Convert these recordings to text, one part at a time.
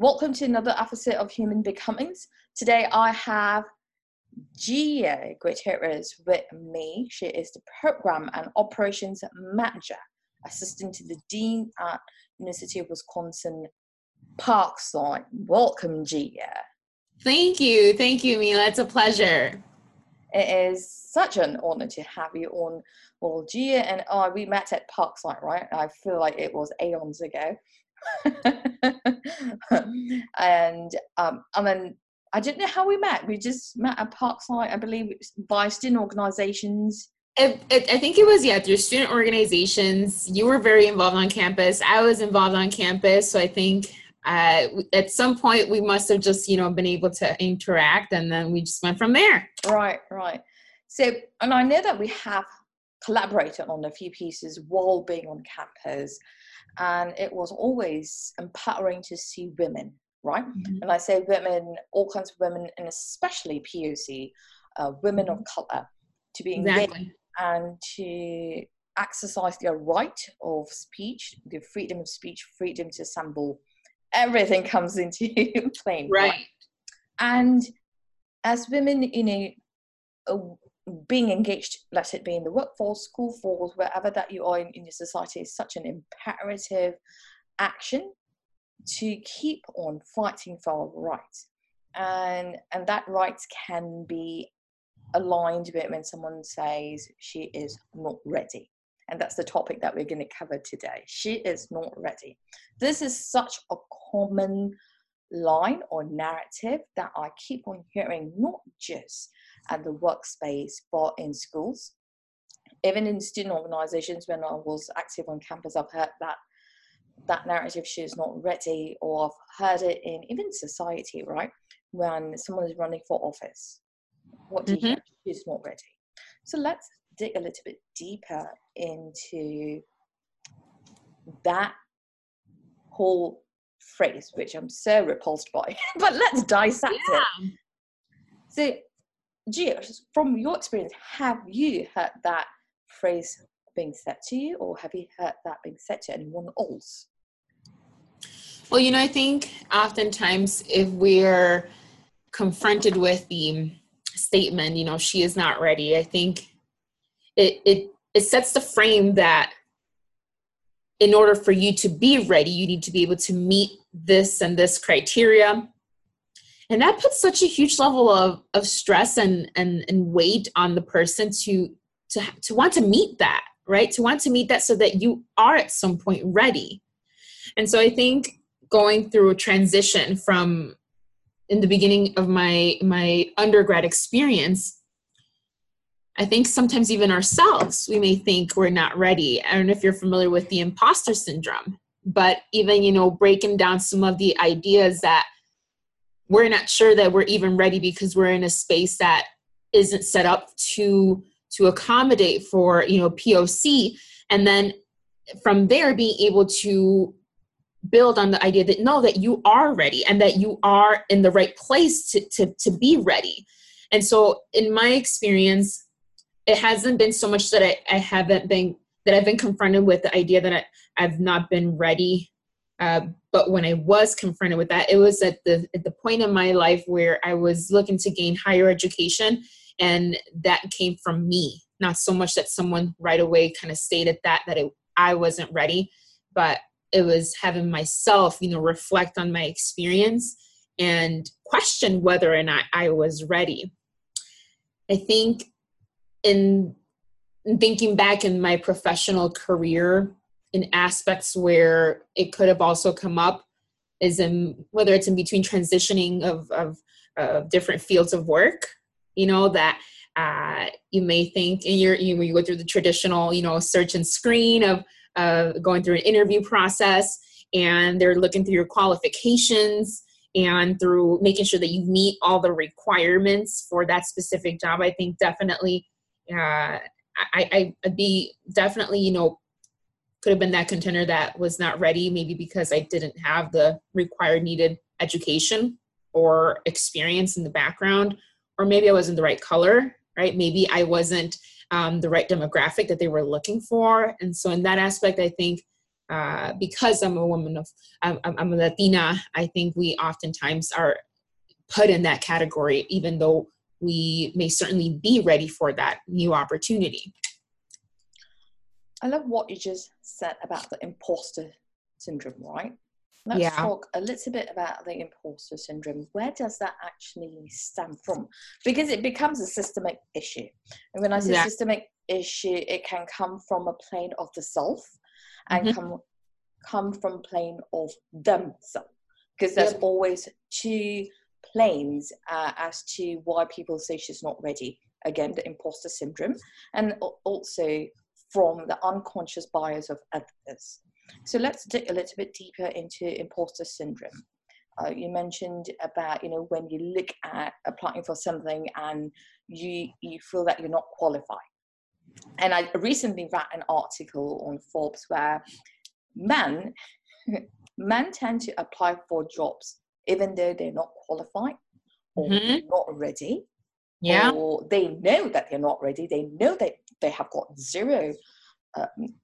Welcome to another episode of Human Becomings. Today I have Gia Gutierrez with me. She is the Program and Operations Manager, Assistant to the Dean at University of Wisconsin Parkside. Welcome, Gia. Thank you. Thank you, Mila. It's a pleasure. It is such an honor to have you on. Well, Gia and I, we met at Parkside, right? I feel like it was aeons ago. and um, I mean, I didn't know how we met. We just met at Parkside, I believe, by student organizations. It, it, I think it was yeah through student organizations. You were very involved on campus. I was involved on campus, so I think uh, at some point we must have just you know been able to interact, and then we just went from there. Right, right. So, and I know that we have collaborated on a few pieces while being on campus and it was always empowering to see women right mm-hmm. and i say women all kinds of women and especially poc uh, women mm-hmm. of color to be engaged exactly. and to exercise their right of speech the freedom of speech freedom to assemble everything comes into play right. right and as women you know being engaged, let it be in the workforce, school force, wherever that you are in, in your society, is such an imperative action to keep on fighting for our rights. And, and that right can be aligned with when someone says she is not ready. And that's the topic that we're going to cover today. She is not ready. This is such a common line or narrative that I keep on hearing, not just at the workspace, but in schools. Even in student organizations, when I was active on campus, I've heard that that narrative she is not ready, or I've heard it in even society, right? When someone is running for office, what do you mm-hmm. She's not ready. So let's dig a little bit deeper into that whole phrase, which I'm so repulsed by. but let's dissect yeah. it. So Gia, from your experience, have you heard that phrase being said to you, or have you heard that being said to anyone else? Well, you know, I think oftentimes if we're confronted with the statement, you know, she is not ready, I think it it it sets the frame that in order for you to be ready, you need to be able to meet this and this criteria and that puts such a huge level of of stress and and and weight on the person to to to want to meet that right? To want to meet that so that you are at some point ready. And so i think going through a transition from in the beginning of my my undergrad experience i think sometimes even ourselves we may think we're not ready. I don't know if you're familiar with the imposter syndrome but even you know breaking down some of the ideas that we're not sure that we're even ready because we're in a space that isn't set up to to accommodate for you know poc and then from there being able to build on the idea that no that you are ready and that you are in the right place to to, to be ready. And so in my experience it hasn't been so much that I, I haven't been that i've been confronted with the idea that I, i've not been ready uh, but when I was confronted with that, it was at the at the point in my life where I was looking to gain higher education, and that came from me, not so much that someone right away kind of stated that that it, I wasn't ready, but it was having myself, you know, reflect on my experience and question whether or not I was ready. I think in, in thinking back in my professional career, in aspects where it could have also come up is in whether it's in between transitioning of, of, of different fields of work you know that uh, you may think and you're you, you go through the traditional you know search and screen of uh, going through an interview process and they're looking through your qualifications and through making sure that you meet all the requirements for that specific job. I think definitely uh, I, i'd be definitely you know could have been that contender that was not ready, maybe because I didn't have the required needed education or experience in the background, or maybe I wasn't the right color, right? Maybe I wasn't um, the right demographic that they were looking for. And so, in that aspect, I think uh, because I'm a woman of, I'm, I'm a Latina, I think we oftentimes are put in that category, even though we may certainly be ready for that new opportunity. I love what you just said about the imposter syndrome, right? Let's Yeah. talk a little bit about the imposter syndrome. Where does that actually stem from? Because it becomes a systemic issue. And when I say Exact- systemic issue, it can come from a plane of the self and Mhm. come come from plane of themselves. Because there's Yep. always two planes uh, as to why people say she's not ready. Again, the imposter syndrome, and also from the unconscious bias of others. So let's dig a little bit deeper into imposter syndrome. Uh, you mentioned about you know when you look at applying for something and you you feel that you're not qualified. And I recently read an article on Forbes where men men tend to apply for jobs even though they're not qualified or Mhm. not ready Yeah. or they know that they're not ready they know that they have got zero um,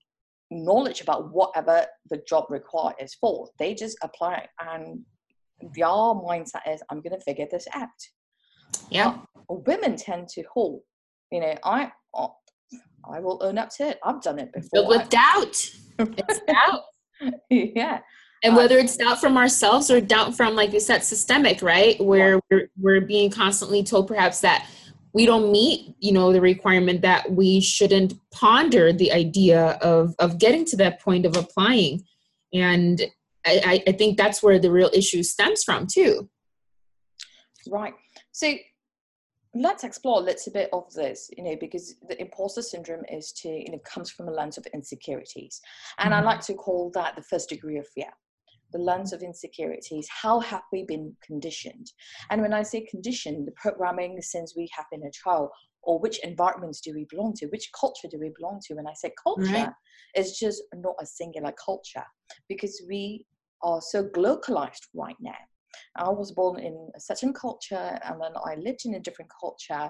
knowledge about whatever the job requires for they just apply and their mindset is i'm going to figure this out Yeah. women tend to hold you know i oh, i will own up to it i've done it before Filled with doubt. It's doubt. yeah And Uh, whether it's doubt from ourselves or doubt from, like you said, systemic, right? Where we're, we're being constantly told perhaps that we don't meet, you know, the requirement that we shouldn't ponder the idea of, of getting to that point of applying. And I, I- I think that's where the real issue stems from too. Right. So let's explore a little bit of this, you know, because the imposter syndrome is to, you know, comes from a lens of insecurities. And I Mhm. like to call that the first degree of fear. The lens of insecurities. How have we been conditioned? And when I say conditioned, the programming since we have been a child, or which environments do we belong to? Which culture do we belong to? When I say culture, Right. it's just not a singular culture because we are so globalized right now. I was born in a certain culture and then I lived in a different culture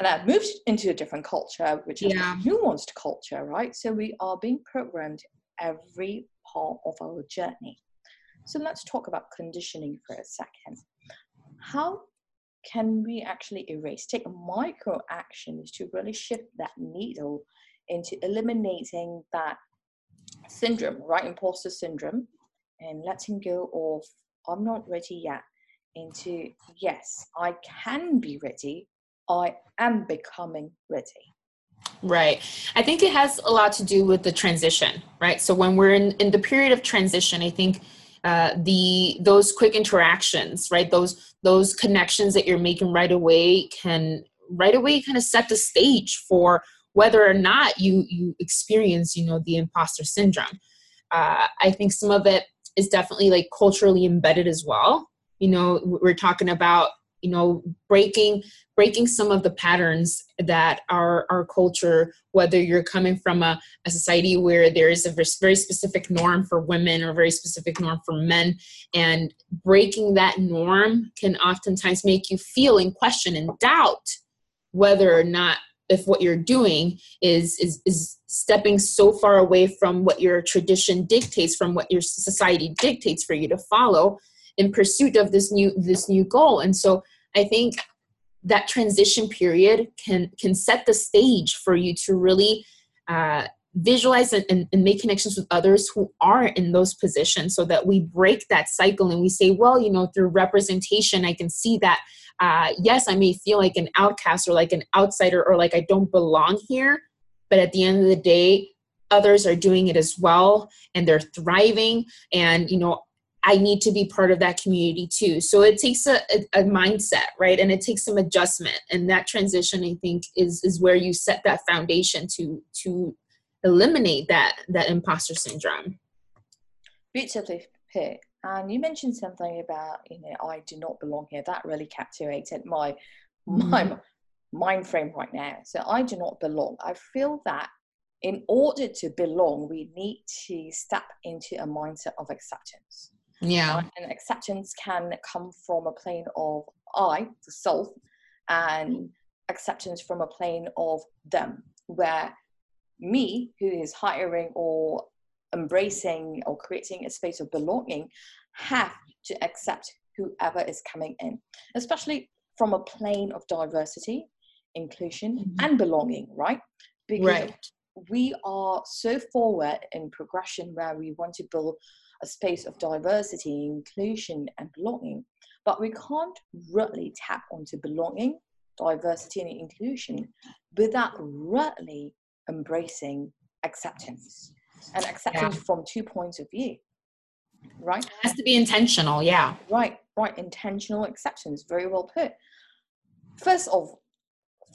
and I moved into a different culture, which is Yeah. a nuanced culture, right? So we are being programmed every part of our journey. So let's talk about conditioning for a second. How can we actually erase, take micro actions to really shift that needle into eliminating that syndrome, right? Imposter syndrome, and letting go of I'm not ready yet into yes, I can be ready. I am becoming ready. Right. I think it has a lot to do with the transition, right? So when we're in, in the period of transition, I think uh, the those quick interactions, right? Those those connections that you're making right away can right away kind of set the stage for whether or not you you experience, you know, the imposter syndrome. Uh, I think some of it is definitely like culturally embedded as well. You know, we're talking about you know breaking breaking some of the patterns that our our culture whether you're coming from a, a society where there is a very specific norm for women or a very specific norm for men and breaking that norm can oftentimes make you feel and question and doubt whether or not if what you're doing is is is stepping so far away from what your tradition dictates from what your society dictates for you to follow in pursuit of this new this new goal. And so i think that transition period can can set the stage for you to really uh, visualize and, and, and make connections with others who are in those positions so that we break that cycle and we say well you know through representation i can see that uh, yes i may feel like an outcast or like an outsider or like i don't belong here but at the end of the day others are doing it as well and they're thriving. And you know I need to be part of that community too. So it takes a, a, a, mindset, right? And it takes some adjustment. And that transition, I think, is is where you set that foundation to to eliminate that that imposter syndrome. Beautifully put. And you mentioned something about, you know, I do not belong here. That really captivated my mm-hmm. my mind frame right now. So I do not belong. I feel that in order to belong, we need to step into a mindset of acceptance. Yeah. And acceptance can come from a plane of I, the self, and acceptance from a plane of them, where me, who is hiring or embracing or creating a space of belonging have to accept whoever is coming in, especially from a plane of diversity, inclusion, mm-hmm. and belonging, right? Because right. we are so forward in progression where we want to build a space of diversity, inclusion, and belonging, but we can't really tap onto belonging, diversity, and inclusion without really embracing acceptance. And acceptance yeah. from two points of view right? It has to be intentional yeah. Right right intentional acceptance very well put. First of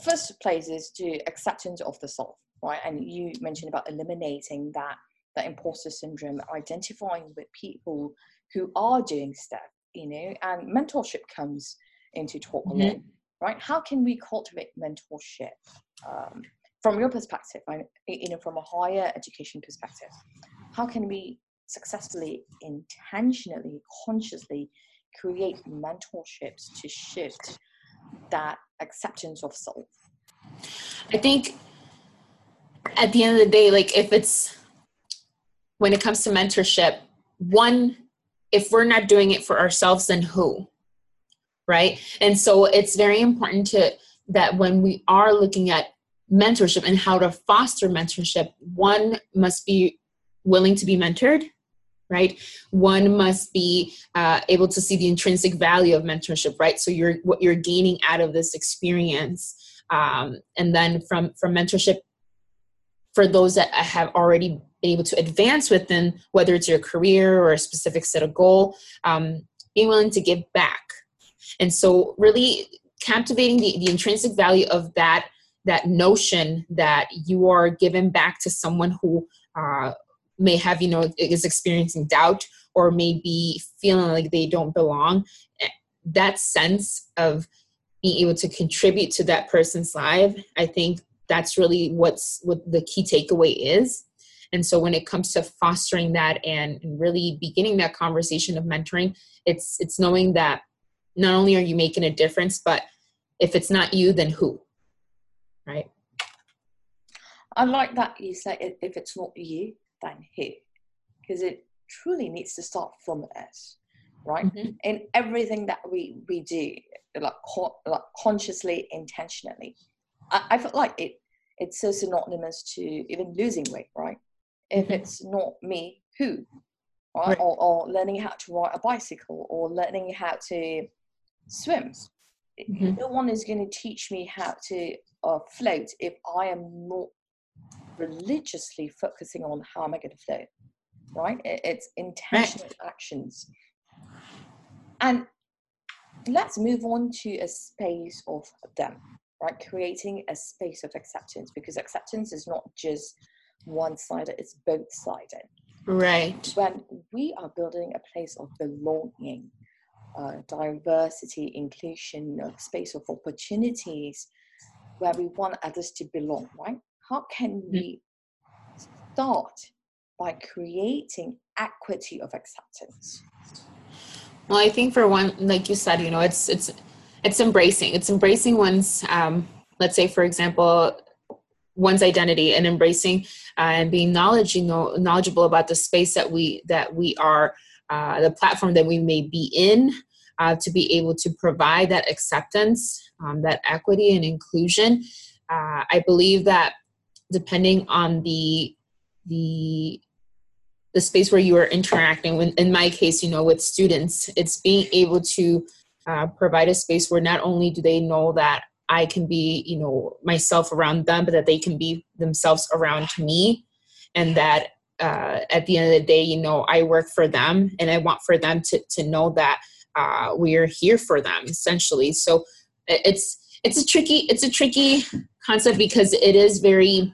first place is to acceptance of the self right? And you mentioned about eliminating that that imposter syndrome identifying with people who are doing stuff you know and mentorship comes into talk mm-hmm. right? How can we cultivate mentorship um, from your perspective you know from a higher education perspective? How can we successfully intentionally consciously create mentorships to shift that acceptance of self? I think at the end of the day like if it's when it comes to mentorship one if we're not doing it for ourselves then who right? And so it's very important to that when we are looking at mentorship and how to foster mentorship one must be willing to be mentored right? One must be uh, able to see the intrinsic value of mentorship right? So you're what you're gaining out of this experience um, and then from from mentorship for those that have already been able to advance within whether it's your career or a specific set of goal um, being willing to give back. And so really captivating the, the intrinsic value of that that notion that you are given back to someone who uh, may have you know is experiencing doubt or may be feeling like they don't belong eh, that sense of being able to contribute to that person's life i think that's really what's what the key takeaway is and so when it comes to fostering that and, really beginning that conversation of mentoring it's it's knowing that not only are you making a difference but if it's not you then who? Right? I like that you say if it's not you then who? Because it truly needs to start from us right? Mm-hmm. in everything that we we do like, like consciously intentionally I, I feel like it it's so synonymous to even losing weight right if it's not me who right, right. Or, or, learning how to ride a bicycle or learning how to swim mm-hmm. no one is going to teach me how to uh, float if i am not religiously focusing on how am I going to float right? It's intentional right. actions. And let's move on to a space of them, right? Creating a space of acceptance because acceptance is not just one sided, it's both sided. Right. When we are building a place of belonging, uh, diversity, inclusion, a space of opportunities where we want others to belong, right? how can mm. we start by creating equity of acceptance? Well, I think for one, like you said, you know, it's it's it's embracing. It's embracing one's, um, let's say, for example, one's identity and embracing uh, and being you know, knowledgeable about the space that we that we are, uh, the platform that we may be in, uh, to be able to provide that acceptance, um, that equity and inclusion. Uh, I believe that depending on the the the space where you are interacting in my case you know with students it's being able to uh, provide a space where not only do they know that i can be you know myself around them but that they can be themselves around me. And that uh, at the end of the day you know i work for them and i want for them to, to know that uh, we're here for them essentially. So it's it's a tricky it's a tricky concept because it is very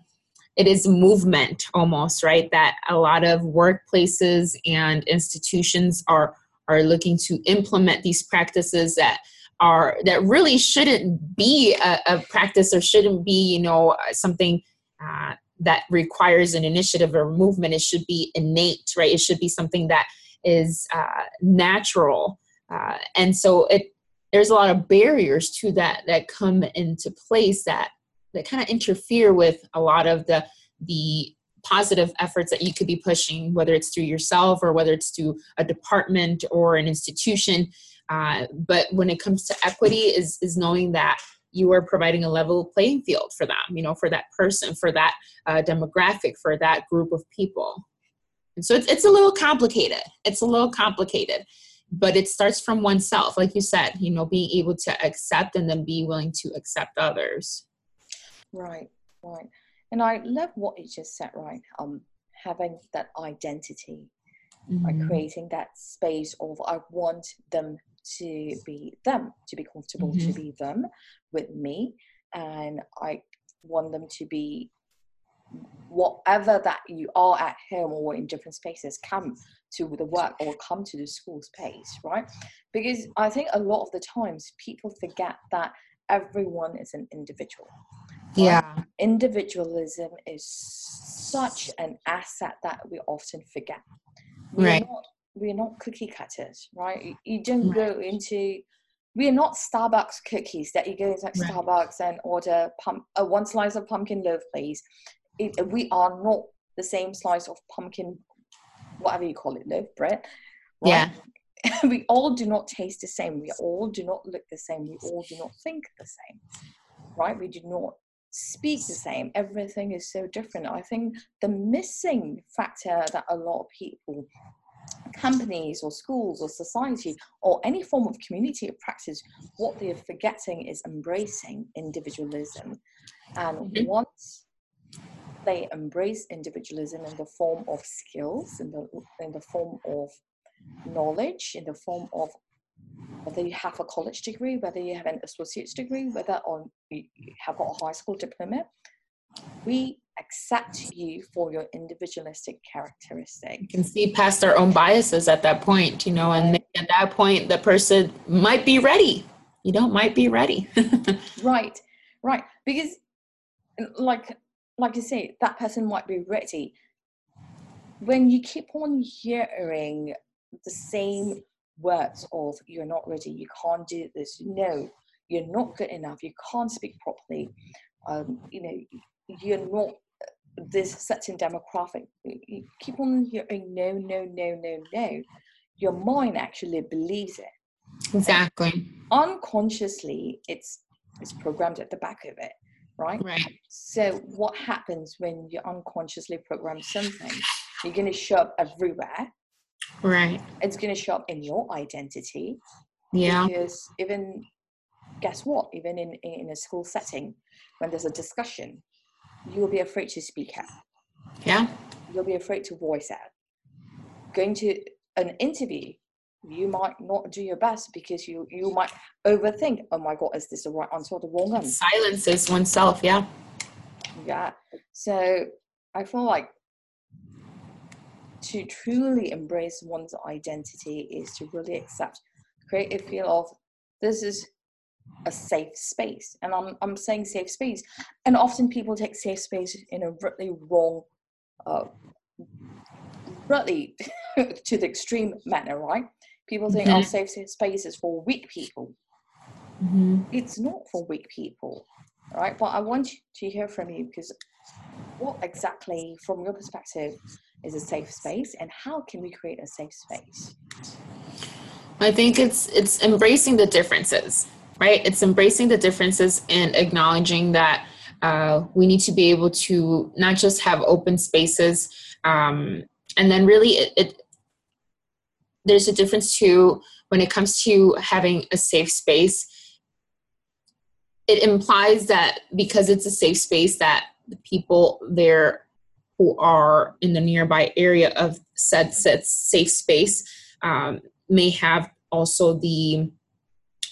it is movement almost right? That a lot of workplaces and institutions are are looking to implement these practices that are that really shouldn't be a, a practice or shouldn't be you know something uh, that requires an initiative or movement. It should be innate right? It should be something that is uh, natural. Uh, and so it there's a lot of barriers to that that come into place that that kind of interfere with a lot of the the positive efforts that you could be pushing, whether it's through yourself or whether it's through a department or an institution. Uh, but when it comes to equity, is is knowing that you are providing a level playing field for them, you know, for that person, for that uh, demographic, for that group of people. And so it's, it's a little complicated. It's a little complicated, but it starts from oneself, like you said, you know, being able to accept and then be willing to accept others. Right, right. And I love what you just said, right? Um, having that identity, mm-hmm. like creating that space of I want them to be them, to be comfortable mm-hmm. to be them with me, and I want them to be whatever that you are at home or in different spaces come to the work or come to the school space right? Because i think a lot of the times people forget that everyone is an individual yeah. Individualism is such an asset that we often forget. We're right. not, we're not cookie cutters right you don't right. go into we're not starbucks cookies that you go into like right. starbucks and order pump uh, one slice of pumpkin loaf please it, we are not the same slice of pumpkin whatever you call it loaf bread right? yeah we all do not taste the same we all do not look the same we all do not think the same right we do not speak the same. Everything is so different. I think the missing factor that a lot of people, companies or schools or society or any form of community of practice, what they're forgetting is embracing individualism. And mm-hmm. once they embrace individualism in the form of skills, in the in the form of knowledge, in the form of whether you have a college degree, whether you have an associate's degree, whether on you have got a high school diploma, we accept you for your individualistic characteristic. You can see past our own biases at that point, you know, and at that point, the person might be ready. You know, might be ready. right, right. Because, like, like you say, that person might be ready. When you keep on hearing the same words of you're not ready, you can't do this, no, you're not good enough, you can't speak properly, um, you know, you're not this certain demographic. You keep on hearing no, no, no, no, no. Your mind actually believes it. Exactly. And unconsciously, it's it's programmed at the back of it, right? Right. So what happens when you unconsciously program something? You're going to show up everywhere Right. It's going to show up in your identity. Yeah. Because even, guess what? Even in, in a school setting, when there's a discussion, you will be afraid to speak out. Yeah. You'll be afraid to voice out. Going to an interview, you might not do your best because you you might overthink. Oh my god, is this the right answer or the wrong answer? Silences oneself. Yeah. Yeah. So I feel like to truly embrace one's identity is to really accept, create a feel of this is a safe space. And I'm, I'm saying safe space. And often people take safe space in a really wrong, uh, really to the extreme manner, right? People think, mm-hmm. oh, safe space is for weak people. Mm-hmm. It's not for weak people, right? But I want to hear from you because what exactly, from your perspective, is a safe space and how can we create a safe space i think it's it's embracing the differences right? It's embracing the differences and acknowledging that uh, we need to be able to not just have open spaces um, and then really it, it there's a difference too when it comes to having a safe space. It implies that because it's a safe space that the people there who are in the nearby area of said, said safe space um, may have also the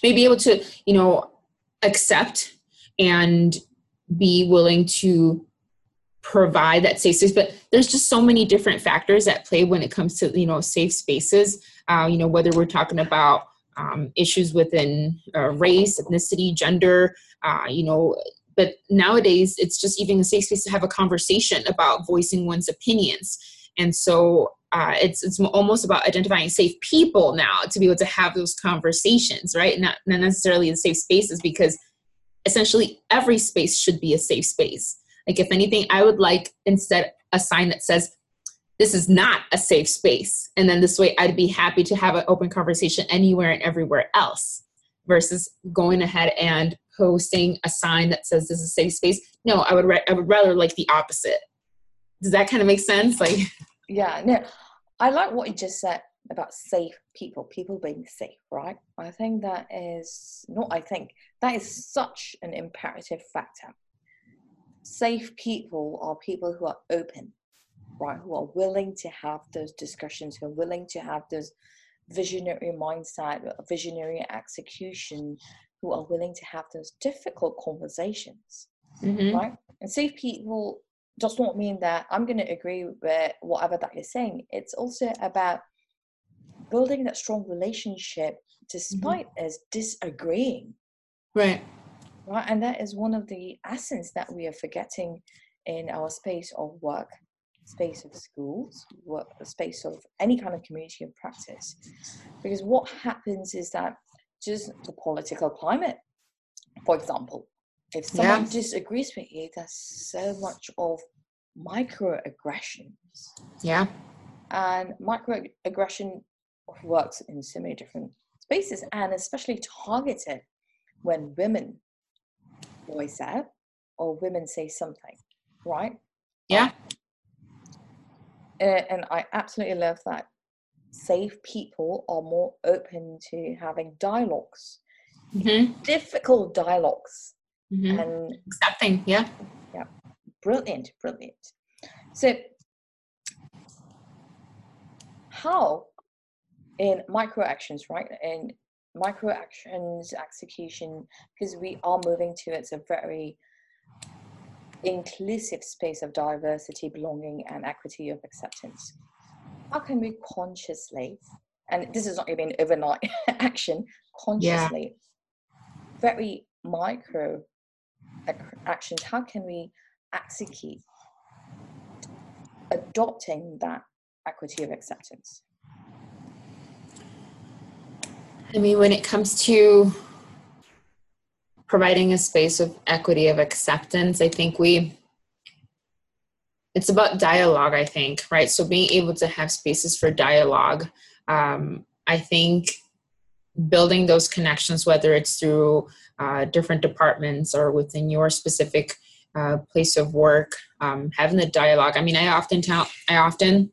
may be able to you know accept and be willing to provide that safe space. But there's just so many different factors at play when it comes to you know safe spaces. Uh, you know whether we're talking about um, issues within uh, race ethnicity gender uh, you know but nowadays it's just even a safe space to have a conversation about voicing one's opinions and so uh, it's it's almost about identifying safe people now to be able to have those conversations right? Not, not necessarily in safe spaces because essentially every space should be a safe space. Like if anything i would like instead a sign that says this is not a safe space and then this way i'd be happy to have an open conversation anywhere and everywhere else versus going ahead and posting a sign that says this is a safe space. No i would re- i would rather like the opposite does that kind of make sense? Like yeah no i like what you just said about safe people people being safe right? I think that is not i think that is such an imperative factor. Safe people are people who are open right? Who are willing to have those discussions who are willing to have those visionary mindset visionary execution who are willing to have those difficult conversations mm-hmm. right? And safe people does not mean that i'm going to agree with whatever that you're saying it's also about building that strong relationship mm-hmm. despite mm-hmm. us disagreeing right right and that is one of the essence that we are forgetting in our space of work space of schools work space of any kind of community of practice because what happens is that just the political climate for example if someone yeah. disagrees with you there's so much of microaggressions yeah and microaggression works in so many different spaces and especially targeted when women voice out or women say something, right? Yeah. Uh, and I absolutely love that safe people are more open to having dialogues, mm-hmm. difficult dialogues, mm-hmm. and accepting. Yeah. Yeah. Brilliant. Brilliant. So, how in micro actions, right? In micro actions execution because we are moving to it's a very inclusive space of diversity belonging and equity of acceptance how can we consciously and this is not even overnight action consciously yeah. very micro actions how can we execute adopting that equity of acceptance I mean, when it comes to providing a space of equity, of acceptance, I think we, it's about dialogue, I think, right? So being able to have spaces for dialogue. Um, I think building those connections, whether it's through uh, different departments or within your specific uh, place of work, um, having the dialogue. I mean, I often tell, I often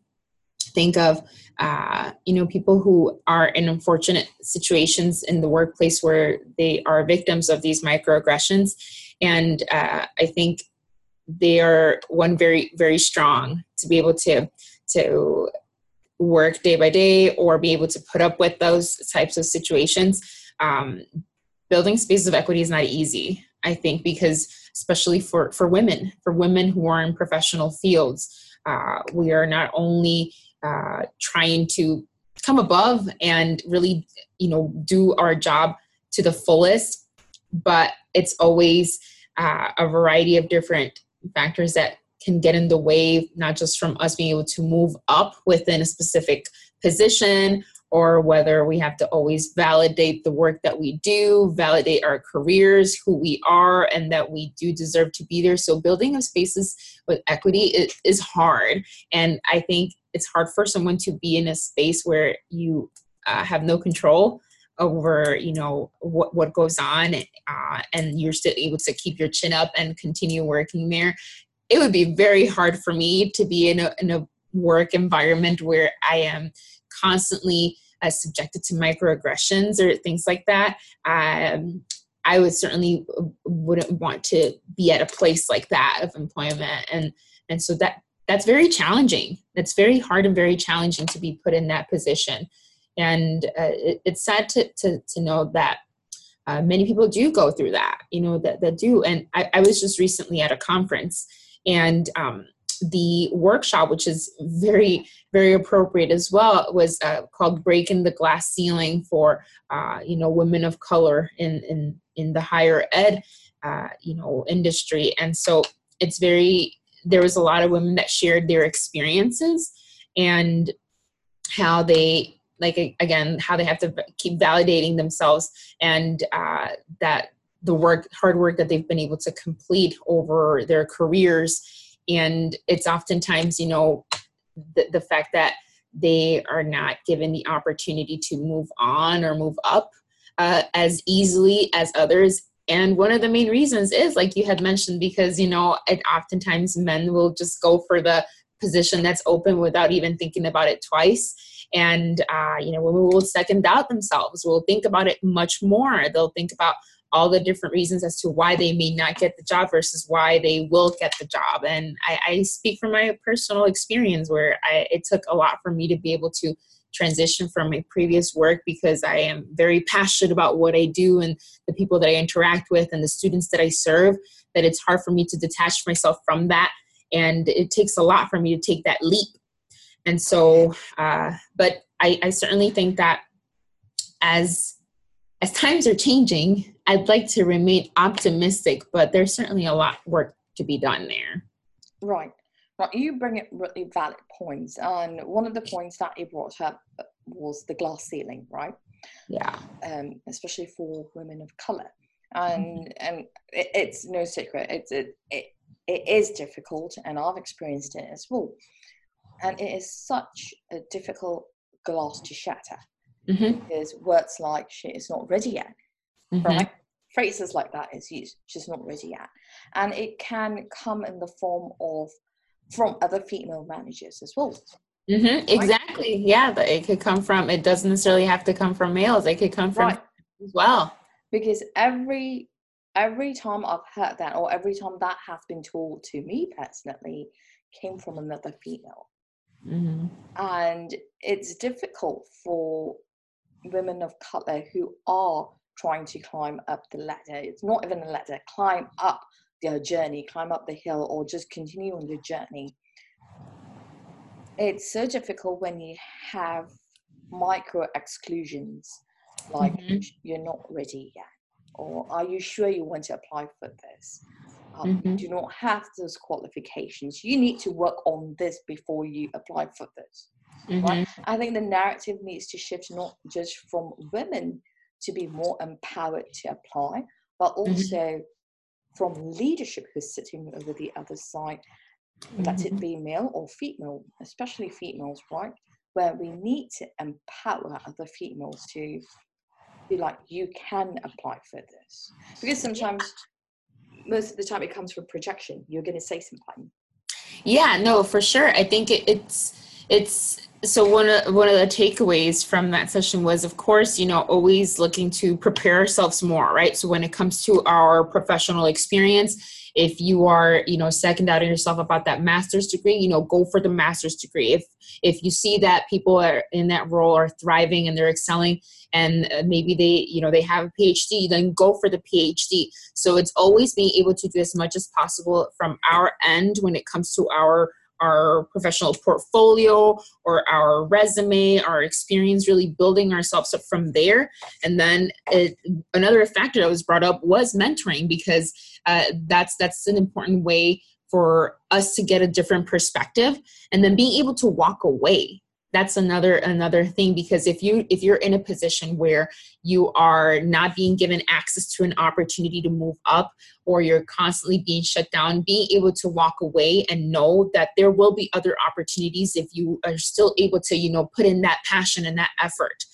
think of uh, you know people who are in unfortunate situations in the workplace where they are victims of these microaggressions and uh, i think they are one very very strong to be able to to work day by day or be able to put up with those types of situations um, building spaces of equity is not easy i think because especially for for women for women who are in professional fields uh, we are not only uh, trying to come above and really you know do our job to the fullest but it's always uh, a variety of different factors that can get in the way not just from us being able to move up within a specific position or whether we have to always validate the work that we do, validate our careers, who we are, and that we do deserve to be there. So, building of spaces with equity is, hard. And I think it's hard for someone to be in a space where you uh, have no control over you know what what goes on uh, and you're still able to keep your chin up and continue working there it would be very hard for me to be in a, in a work environment where i am constantly uh, subjected to microaggressions or things like that. Um, i would certainly wouldn't want to be at a place like that of employment. And and so that that's very challenging. It's very hard and very challenging to be put in that position. And uh, it, it's sad to, to, to know that uh, many people do go through that you know that, that do. And I, I was just recently at a conference and um, the workshop which is very very appropriate as well was uh, called breaking the glass ceiling for uh, you know women of color in in in the higher ed uh, you know industry. And so it's very there was a lot of women that shared their experiences and how they like again how they have to keep validating themselves and uh, that the work hard work that they've been able to complete over their careers. And it's oftentimes you know the, the fact that they are not given the opportunity to move on or move up uh, as easily as others. And one of the main reasons is like you had mentioned because you know it oftentimes men will just go for the position that's open without even thinking about it twice. And uh, you know women will second doubt themselves. Will think about it much more. They'll think about all the different reasons as to why they may not get the job versus why they will get the job and i, I speak from my personal experience where I, it took a lot for me to be able to transition from my previous work because I am very passionate about what I do and the people that I interact with and the students that I serve, that it's hard for me to detach myself from that. And it takes a lot for me to take that leap. And so, uh, but I, I certainly think that as as times are changing, I'd like to remain optimistic, but there's certainly a lot work to be done there. Right. Now, you bring up really valid points, and one of the points that you brought up was the glass ceiling, right? Yeah. Um, especially for women of color, and mm-hmm. and it, it's no secret. It's it, it it is difficult, and I've experienced it as well. And it is such a difficult glass to shatter mm-hmm. because words like "shit is not ready yet," mm-hmm. right? Phrases like that is used. She's not ready yet, and it can come in the form of from other female managers as well. Mm-hmm, right? Exactly. Yeah, it could come from. It doesn't necessarily have to come from males. It could come from right. as well. Because every every time I've heard that, or every time that has been told to me personally, came from another female. Mm-hmm. And it's difficult for women of color who are trying to climb up the ladder. It's not even a ladder, climb up their journey, climb up the hill, or just continue on the journey. It's so difficult when you have micro exclusions, like mm-hmm. you're not ready yet, or are you sure you want to apply for this? Um, mm-hmm. You do not have those qualifications. You need to work on this before you apply for this. Mm-hmm. Right? I think the narrative needs to shift not just from women to be more empowered to apply, but mm-hmm. also from leadership who's sitting over the other side, mm-hmm. let it be male or female, especially females, right? Where we need to empower other females to be like, you can apply for this. Because sometimes, most of the time, it comes from projection. You're going to say something. Yeah, no, for sure. I think it, it's it's so one of one of the takeaways from that session was of course you know always looking to prepare ourselves more right? So when it comes to our professional experience if you are you know second doubting yourself about that master's degree you know go for the master's degree. If if you see that people are in that role are thriving and they're excelling and uh, maybe they you know they have a phd then go for the phd so it's always being able to do as much as possible from our end when it comes to our our professional portfolio or our resume, our experience, really building ourselves up from there. And then it, another factor that was brought up was mentoring because uh, that's that's an important way for us to get a different perspective and then being able to walk away that's another another thing because if you if you're in a position where you are not being given access to an opportunity to move up or you're constantly being shut down being able to walk away and know that there will be other opportunities if you are still able to you know put in that passion and that effort.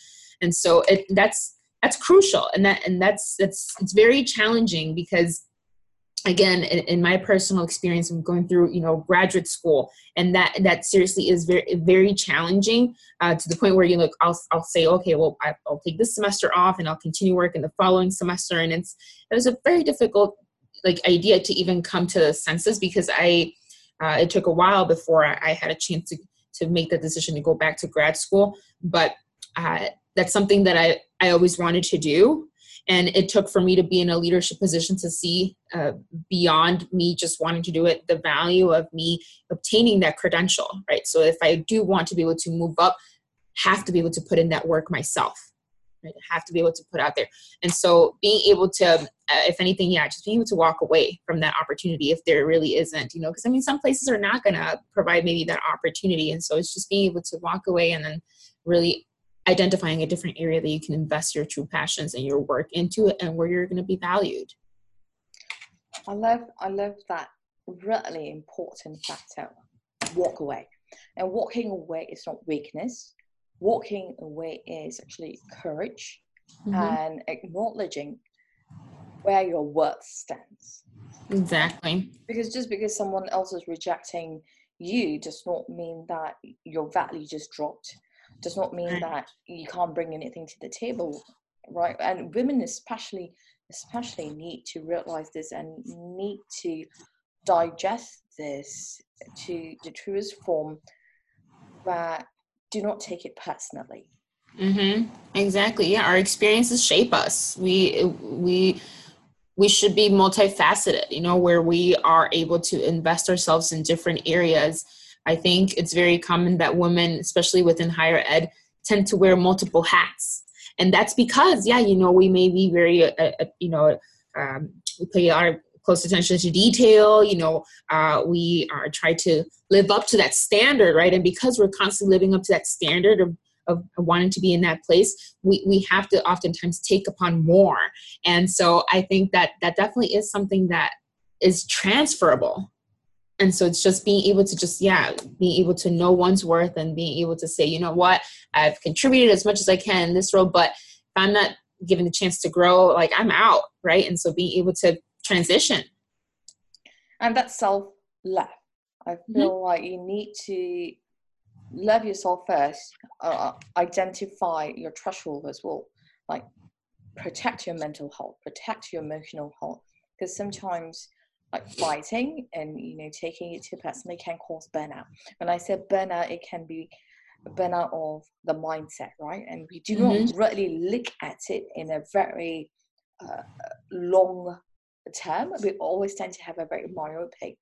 And so it, that's that's crucial and that and that's that's it's very challenging because again in, in, my personal experience i'm going through you know graduate school and that that seriously is very very challenging uh, to the point where you look I'll, I'll say okay well I, will take this semester off and i'll continue work in the following semester. And it's it was a very difficult like idea to even come to the senses because i uh, it took a while before I, I, had a chance to to make the decision to go back to grad school. But uh, that's something that i i always wanted to do and it took for me to be in a leadership position to see uh, beyond me just wanting to do it the value of me obtaining that credential right? So if i do want to be able to move up have to be able to put in that work myself right? Have to be able to put out there. And so being able to uh, if anything yeah just being able to walk away from that opportunity if there really isn't you know because i mean some places are not going to provide maybe that opportunity. And so it's just being able to walk away and then really identifying a different area that you can invest your true passions and your work into it and where you're going to be valued i love i love that really important factor. Walk away. And walking away is not weakness. Walking away is actually courage mm-hmm. and acknowledging where your worth stands. Exactly. Because just because someone else is rejecting you does not mean that your value just dropped. Does not mean right. that you can't bring anything to the table, right? And women especially especially need to realize this and need to digest this to the truest form but do not take it personally mm-hmm. exactly yeah our experiences shape us we we we should be multifaceted you know where we are able to invest ourselves in different areas i think it's very common that women especially within higher ed tend to wear multiple hats. And that's because yeah you know we may be very uh, uh, you know um, we pay our close attention to detail you know uh, we are try to live up to that standard right? And because we're constantly living up to that standard of of wanting to be in that place we, we have to oftentimes take upon more. And so i think that that definitely is something that is transferable and so it's just being able to just yeah being able to know one's worth and being able to say you know what i've contributed as much as i can in this role but if i'm not given the chance to grow like i'm out right and so being able to transition and that's self-love i mm-hmm. feel mm-hmm. like you need to love yourself first uh, identify your threshold as well like protect your mental health protect your emotional health because sometimes like fighting and you know taking it too personally can cause burnout. When I said burnout, it can be burnout of the mindset, right? And we do mm-hmm. not really look at it in a very uh, long term. We always tend to have a very myopic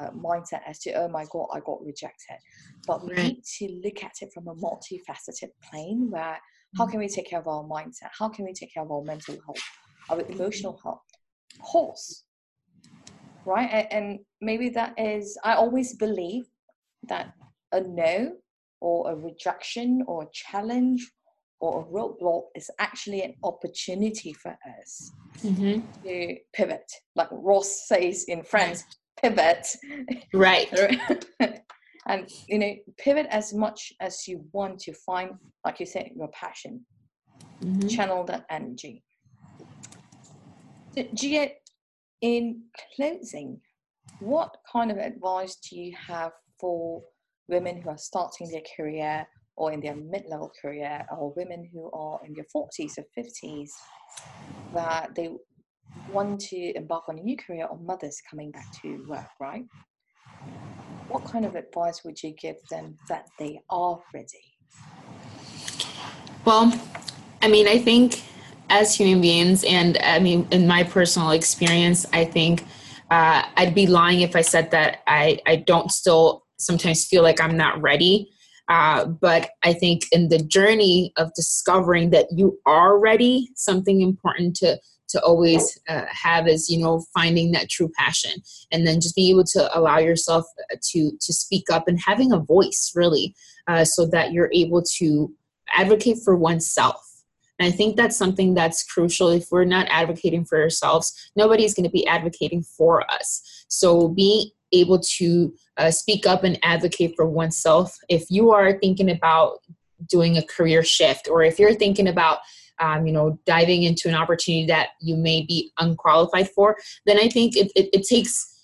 uh, mindset as to oh my god, I got rejected. But we need to look at it from a multifaceted plane where how mm. can we take care of our mindset? How can we take care of our mental health, our emotional health? Of course, right? And maybe that is, I always believe that a no or a rejection or a challenge or a roadblock is actually an opportunity for us mm-hmm. to pivot. Like Ross says in Friends, pivot. Right. and, you know, pivot as much as you want to find, like you said, your passion, mm-hmm. channel that energy. Gia, in closing, what kind of advice do you have for women who are starting their career or in their mid-level career or women who are in their 40s or 50s that they want to embark on a new career or mothers coming back to work, right? What kind of advice would you give them that they are ready? Well, I mean, I think as human beings, and I mean, in my personal experience, I think uh, I'd be lying if I said that I, I don't still sometimes feel like I'm not ready. Uh, but I think in the journey of discovering that you are ready, something important to to always uh, have is you know finding that true passion and then just being able to allow yourself uh, to to speak up and having a voice really uh, so that you're able to advocate for oneself and I think that's something that's crucial. If we're not advocating for ourselves, nobody's going to be advocating for us. So being able to uh, speak up and advocate for oneself. If you are thinking about doing a career shift, or if you're thinking about um, you know diving into an opportunity that you may be unqualified for, then I think it, it, it takes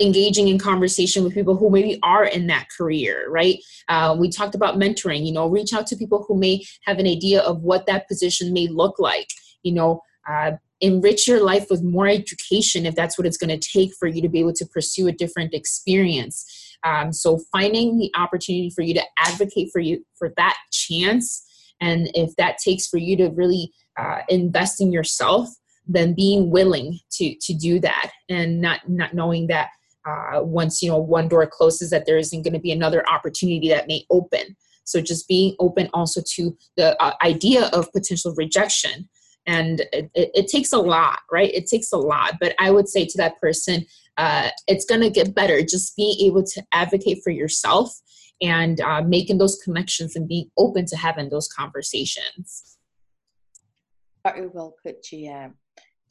engaging in conversation with people who maybe are in that career right? Uh, we talked about mentoring you know reach out to people who may have an idea of what that position may look like you know uh, enrich your life with more education if that's what it's going to take for you to be able to pursue a different experience. Um, so finding the opportunity for you to advocate for you for that chance and if that takes for you to really uh, invest in yourself then being willing to to do that and not not knowing that uh, once you know one door closes that there isn't going to be another opportunity that may open. So just being open also to the uh, idea of potential rejection. And it, it, it, takes a lot right? It takes a lot. But i would say to that person uh, it's going to get better. Just being able to advocate for yourself and uh, making those connections and being open to having those conversations. Very well put gm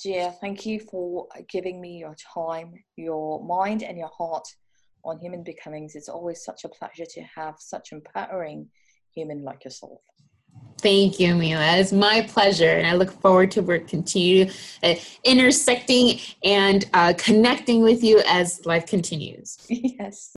Gia, thank you for giving me your time, your mind, and your heart on human becomings. It's always such a pleasure to have such an empowering human like yourself. Thank you, Mila. It's my pleasure, and I look forward to work continue uh, intersecting and uh, connecting with you as life continues. Yes.